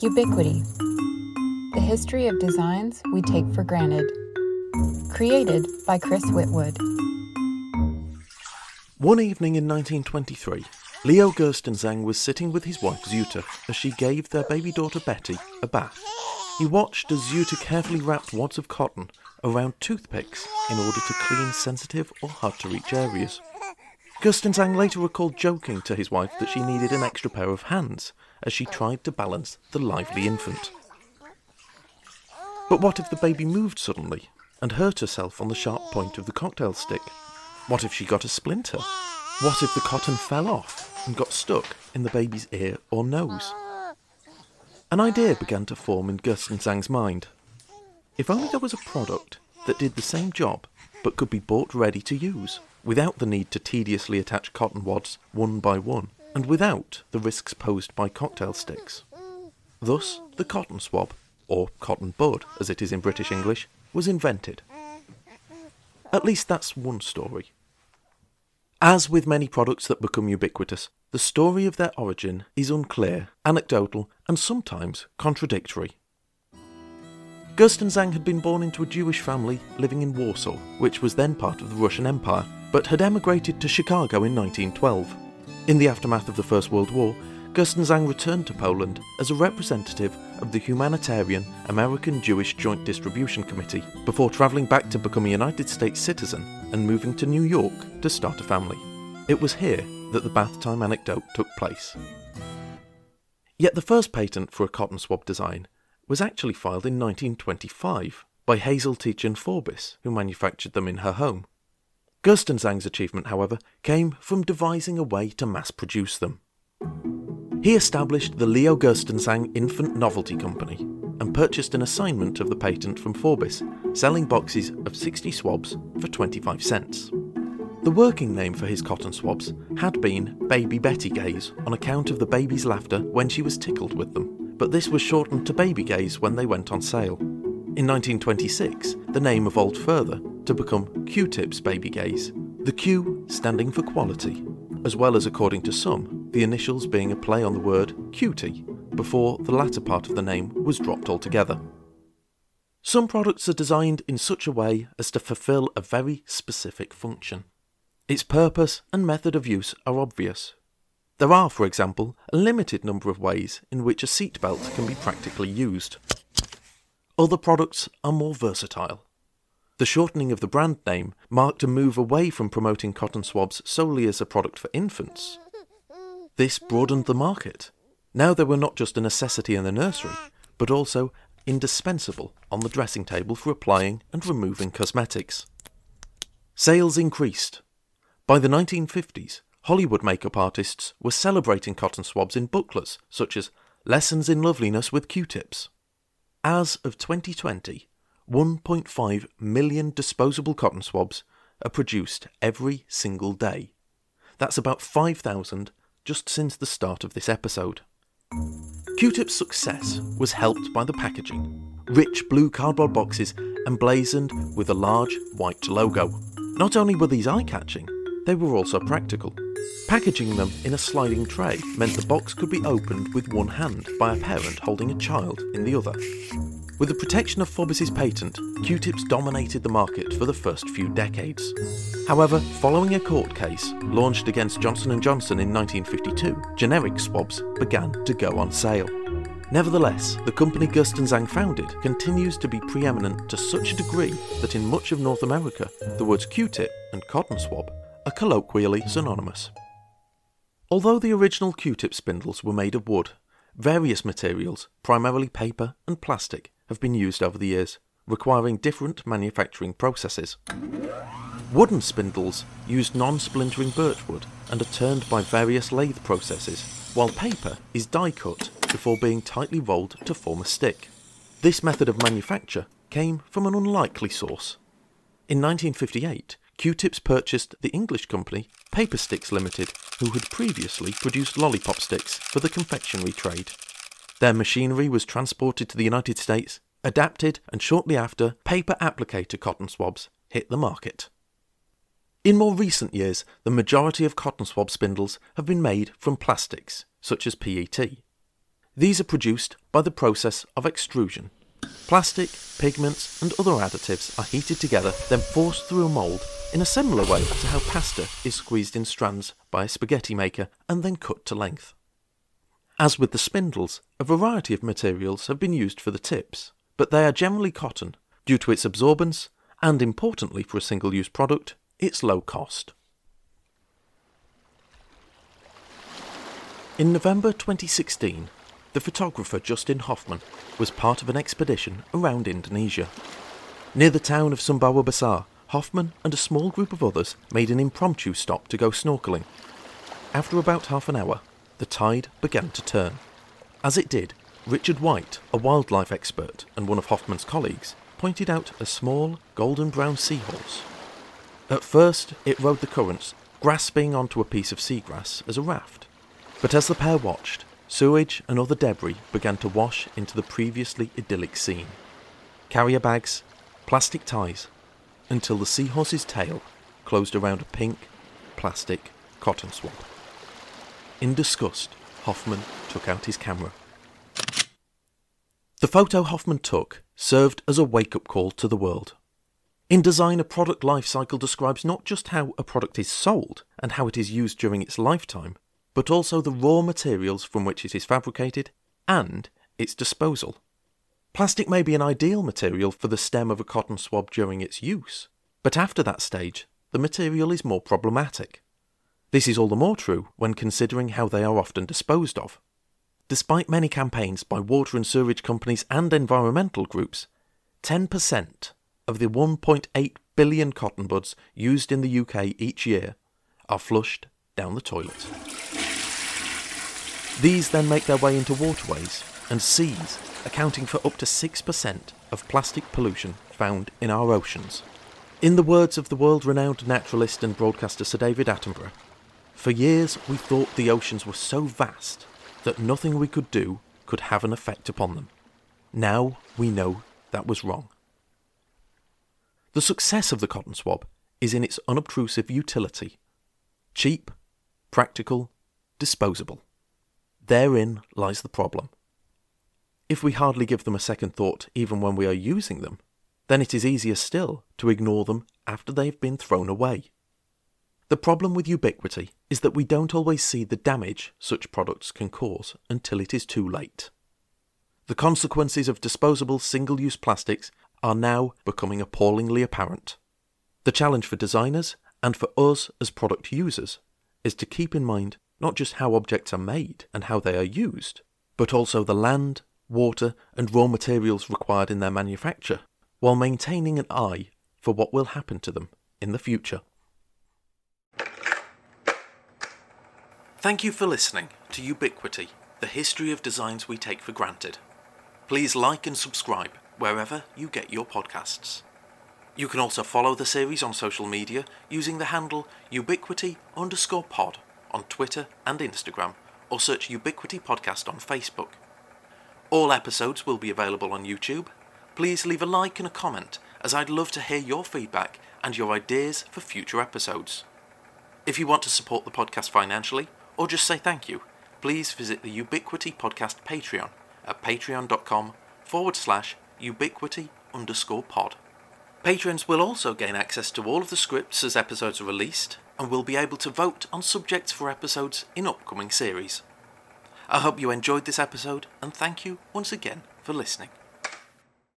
Ubiquity The history of designs we take for granted. Created by Chris Whitwood. One evening in 1923, Leo Gerstenzang was sitting with his wife Ziuta as she gave their baby daughter Betty a bath. He watched as Ziuta carefully wrapped wads of cotton around toothpicks in order to clean sensitive or hard to reach areas. Gerstenzang later recalled joking to his wife that she needed an extra pair of hands as she tried to balance the lively infant. But what if the baby moved suddenly and hurt herself on the sharp point of the cocktail stick? What if she got a splinter? What if the cotton fell off and got stuck in the baby's ear or nose? An idea began to form in Gerstenzang's mind. If only there was a product that did the same job but could be bought ready to use without the need to tediously attach cotton wads one by one, and without the risks posed by cocktail sticks. Thus, the cotton swab, or cotton bud as it is in British English, was invented. At least that's one story. As with many products that become ubiquitous, the story of their origin is unclear, anecdotal, and sometimes contradictory. Gerstenzang had been born into a Jewish family living in Warsaw, which was then part of the Russian Empire, but had emigrated to Chicago in 1912. In the aftermath of the First World War, Gerstenzang returned to Poland as a representative of the humanitarian American Jewish Joint Distribution Committee before travelling back to become a United States citizen and moving to New York to start a family. It was here that the bath time anecdote took place. Yet the first patent for a cotton swab design was actually filed in 1925 by Hazel Tietjen Forbis, who manufactured them in her home. Gerstenzang's achievement, however, came from devising a way to mass produce them. He established the Leo Gerstenzang Infant Novelty Company and purchased an assignment of the patent from Forbis, selling boxes of 60 swabs for 25 cents. The working name for his cotton swabs had been Baby Betty Gays on account of the baby's laughter when she was tickled with them, but this was shortened to Baby Gays when they went on sale. In 1926, the name evolved further to become Q-Tips Baby Gays, the Q standing for quality, as well as, according to some, the initials being a play on the word cutie, before the latter part of the name was dropped altogether. Some products are designed in such a way as to fulfill a very specific function. Its purpose and method of use are obvious. There are, for example, a limited number of ways in which a seatbelt can be practically used. Other products are more versatile. The shortening of the brand name marked a move away from promoting cotton swabs solely as a product for infants. This broadened the market. Now they were not just a necessity in the nursery, but also indispensable on the dressing table for applying and removing cosmetics. Sales increased. By the 1950s, Hollywood makeup artists were celebrating cotton swabs in booklets such as Lessons in Loveliness with Q-Tips. As of 2020, 1.5 million disposable cotton swabs are produced every single day. That's about 5,000 just since the start of this episode. Q-Tip's success was helped by the packaging. Rich blue cardboard boxes emblazoned with a large white logo. Not only were these eye-catching, they were also practical. Packaging them in a sliding tray meant the box could be opened with one hand by a parent holding a child in the other. With the protection of Forbis's patent, Q-tips dominated the market for the first few decades. However, following a court case launched against Johnson & Johnson in 1952, generic swabs began to go on sale. Nevertheless, the company Gerstenzang founded continues to be preeminent to such a degree that in much of North America, the words Q-tip and cotton swab are colloquially synonymous. Although the original Q-tip spindles were made of wood, various materials, primarily paper and plastic, have been used over the years, requiring different manufacturing processes. Wooden spindles use non-splintering birchwood and are turned by various lathe processes, while paper is die cut before being tightly rolled to form a stick. This method of manufacture came from an unlikely source. In 1958, Q-Tips purchased the English company Paper Sticks Limited, who had previously produced lollipop sticks for the confectionery trade. Their machinery was transported to the United States, adapted, and shortly after, paper applicator cotton swabs hit the market. In more recent years, the majority of cotton swab spindles have been made from plastics, such as PET. These are produced by the process of extrusion. Plastic, pigments, and other additives are heated together, then forced through a mould in a similar way to how pasta is squeezed in strands by a spaghetti maker and then cut to length. As with the spindles, a variety of materials have been used for the tips, but they are generally cotton due to its absorbance and, importantly for a single use product, its low cost. In November 2016, the photographer Justin Hofman was part of an expedition around Indonesia. Near the town of Sumbawa Besar, Hofman and a small group of others made an impromptu stop to go snorkeling. After about half an hour, the tide began to turn. As it did, Richard White, a wildlife expert and one of Hofman's colleagues, pointed out a small golden brown seahorse. At first, it rode the currents, grasping onto a piece of seagrass as a raft. But as the pair watched, sewage and other debris began to wash into the previously idyllic scene. Carrier bags, plastic ties, until the seahorse's tail closed around a pink, plastic cotton swab. In disgust, Hofman took out his camera. The photo Hofman took served as a wake up call to the world. In design, a product life cycle describes not just how a product is sold and how it is used during its lifetime, but also the raw materials from which it is fabricated and its disposal. Plastic may be an ideal material for the stem of a cotton swab during its use, but after that stage, the material is more problematic. This is all the more true when considering how they are often disposed of. Despite many campaigns by water and sewerage companies and environmental groups, 10% of the 1.8 billion cotton buds used in the UK each year are flushed down the toilet. These then make their way into waterways and seas, accounting for up to 6% of plastic pollution found in our oceans. In the words of the world renowned naturalist and broadcaster Sir David Attenborough, for years we thought the oceans were so vast that nothing we could do could have an effect upon them. Now we know that was wrong. The success of the cotton swab is in its unobtrusive utility cheap, practical, disposable. Therein lies the problem. If we hardly give them a second thought even when we are using them, then it is easier still to ignore them after they have been thrown away. The problem with ubiquity is that we don't always see the damage such products can cause until it is too late. The consequences of disposable single use plastics are now becoming appallingly apparent. The challenge for designers and for us as product users is to keep in mind not just how objects are made and how they are used, but also the land, water, and raw materials required in their manufacture, while maintaining an eye for what will happen to them in the future. Thank you for listening to Ubiquity, the history of designs we take for granted. Please like and subscribe wherever you get your podcasts. You can also follow the series on social media using the handle ubiquity underscore pod on Twitter and Instagram, or search Ubiquity Podcast on Facebook. All episodes will be available on YouTube. Please leave a like and a comment, as I'd love to hear your feedback and your ideas for future episodes. If you want to support the podcast financially, or just say thank you, please visit the Ubiquity Podcast Patreon at patreon.com forward slash ubiquity underscore pod. Patrons will also gain access to all of the scripts as episodes are released, and will be able to vote on subjects for episodes in upcoming series. I hope you enjoyed this episode, and thank you once again for listening.